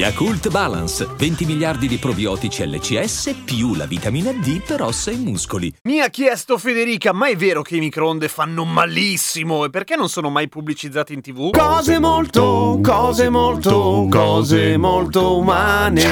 Yakult Balance, 20 miliardi di probiotici LCS più la vitamina D per ossa e muscoli. Mi ha chiesto Federica, ma è vero che i microonde fanno malissimo? E perché non sono mai pubblicizzati in tv? Cose molto, cose molto, cose molto umane.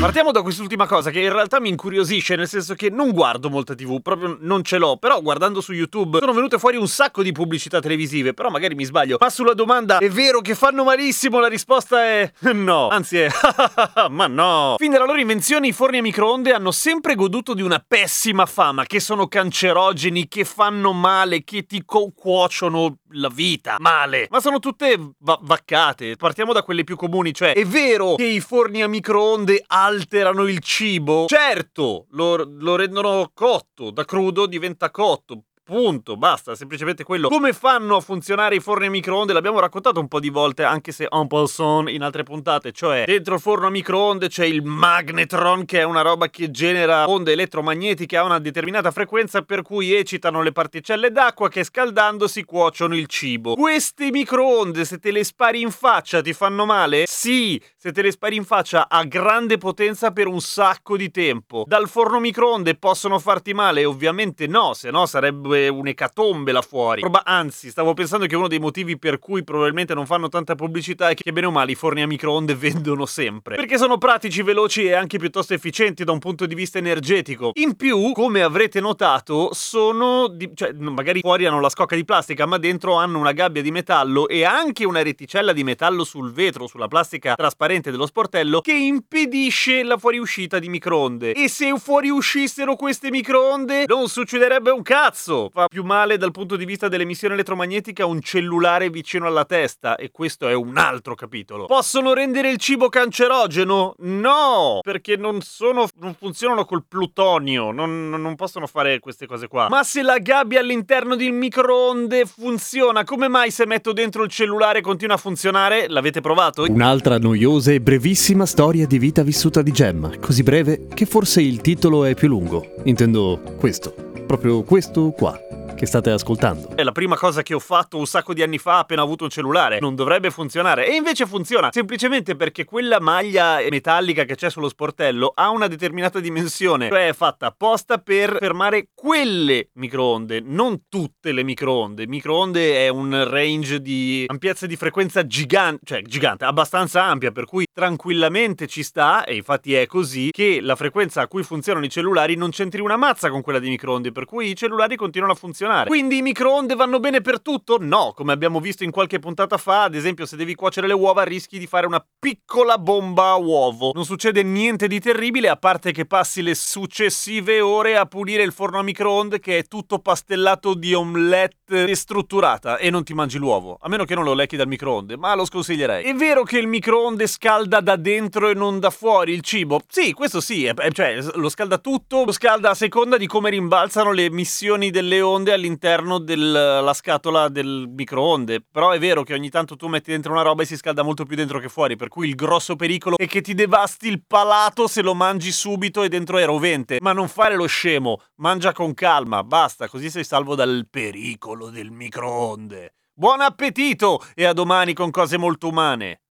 Partiamo da quest'ultima cosa che in realtà mi incuriosisce, nel senso che non guardo molta tv, proprio non ce l'ho, però guardando su YouTube sono venute fuori un sacco di pubblicità televisive, però magari mi sbaglio. Ma sulla domanda è vero che fanno malissimo? La risposta è no, anzi è ma no! Fin dalla loro invenzione i forni a microonde hanno sempre goduto di una pessima fama, che sono cancerogeni, che fanno male, che ti co- cuociono la vita. Male! Ma sono tutte va- vaccate. Partiamo da quelle più comuni, cioè è vero che i forni a microonde alterano il cibo? Certo, lo, lo rendono cotto, da crudo diventa cotto Punto, basta, semplicemente quello. Come fanno a funzionare i forni a microonde? L'abbiamo raccontato un po' di volte, anche se en passant in altre puntate. Cioè, dentro il forno a microonde c'è il magnetron, che è una roba che genera onde elettromagnetiche a una determinata frequenza, per cui eccitano le particelle d'acqua che scaldandosi cuociono il cibo. Queste microonde, se te le spari in faccia, ti fanno male? Sì, se te le spari in faccia a grande potenza per un sacco di tempo. Dal forno microonde possono farti male? Ovviamente no, se no sarebbe sarebbe un'ecatombe là fuori. Proba- anzi, stavo pensando che uno dei motivi per cui probabilmente non fanno tanta pubblicità è che bene o male i forni a microonde vendono sempre. Perché sono pratici, veloci e anche piuttosto efficienti da un punto di vista energetico. In più, come avrete notato, sono di- cioè magari fuori hanno la scocca di plastica, ma dentro hanno una gabbia di metallo e anche una reticella di metallo sul vetro, sulla plastica trasparente dello sportello che impedisce la fuoriuscita di microonde. E se fuoriuscissero queste microonde non succederebbe un cazzo fa più male dal punto di vista dell'emissione elettromagnetica un cellulare vicino alla testa e questo è un altro capitolo. Possono rendere il cibo cancerogeno? No, perché non sono non funzionano col plutonio, non, non possono fare queste cose qua. Ma se la gabbia all'interno del microonde funziona, come mai se metto dentro il cellulare continua a funzionare? L'avete provato? Un'altra noiosa e brevissima storia di vita vissuta di Gemma, così breve che forse il titolo è più lungo. Intendo questo proprio questo qua che state ascoltando. È la prima cosa che ho fatto un sacco di anni fa appena avuto un cellulare. Non dovrebbe funzionare. E invece funziona. Semplicemente perché quella maglia metallica che c'è sullo sportello ha una determinata dimensione. Cioè è fatta apposta per fermare quelle microonde, non tutte le microonde. Microonde è un range di ampiezza di frequenza gigante, cioè gigante, abbastanza ampia, per cui tranquillamente ci sta, e infatti è così, che la frequenza a cui funzionano i cellulari non c'entri una mazza con quella di microonde, per cui i cellulari continuano a funzionare funzionare. Quindi i microonde vanno bene per tutto? No, come abbiamo visto in qualche puntata fa, ad esempio se devi cuocere le uova rischi di fare una piccola bomba a uovo. Non succede niente di terribile a parte che passi le successive ore a pulire il forno a microonde che è tutto pastellato di omelette destrutturata e non ti mangi l'uovo, a meno che non lo lecchi dal microonde, ma lo sconsiglierei. È vero che il microonde scalda da dentro e non da fuori il cibo? Sì, questo sì, cioè lo scalda tutto, lo scalda a seconda di come rimbalzano le emissioni delle onde all'interno della scatola del microonde. Però è vero che ogni tanto tu metti dentro una roba e si scalda molto più dentro che fuori. Per cui il grosso pericolo è che ti devasti il palato se lo mangi subito e dentro è rovente. Ma non fare lo scemo, mangia con calma, basta, così sei salvo dal pericolo del microonde. Buon appetito e a domani con cose molto umane.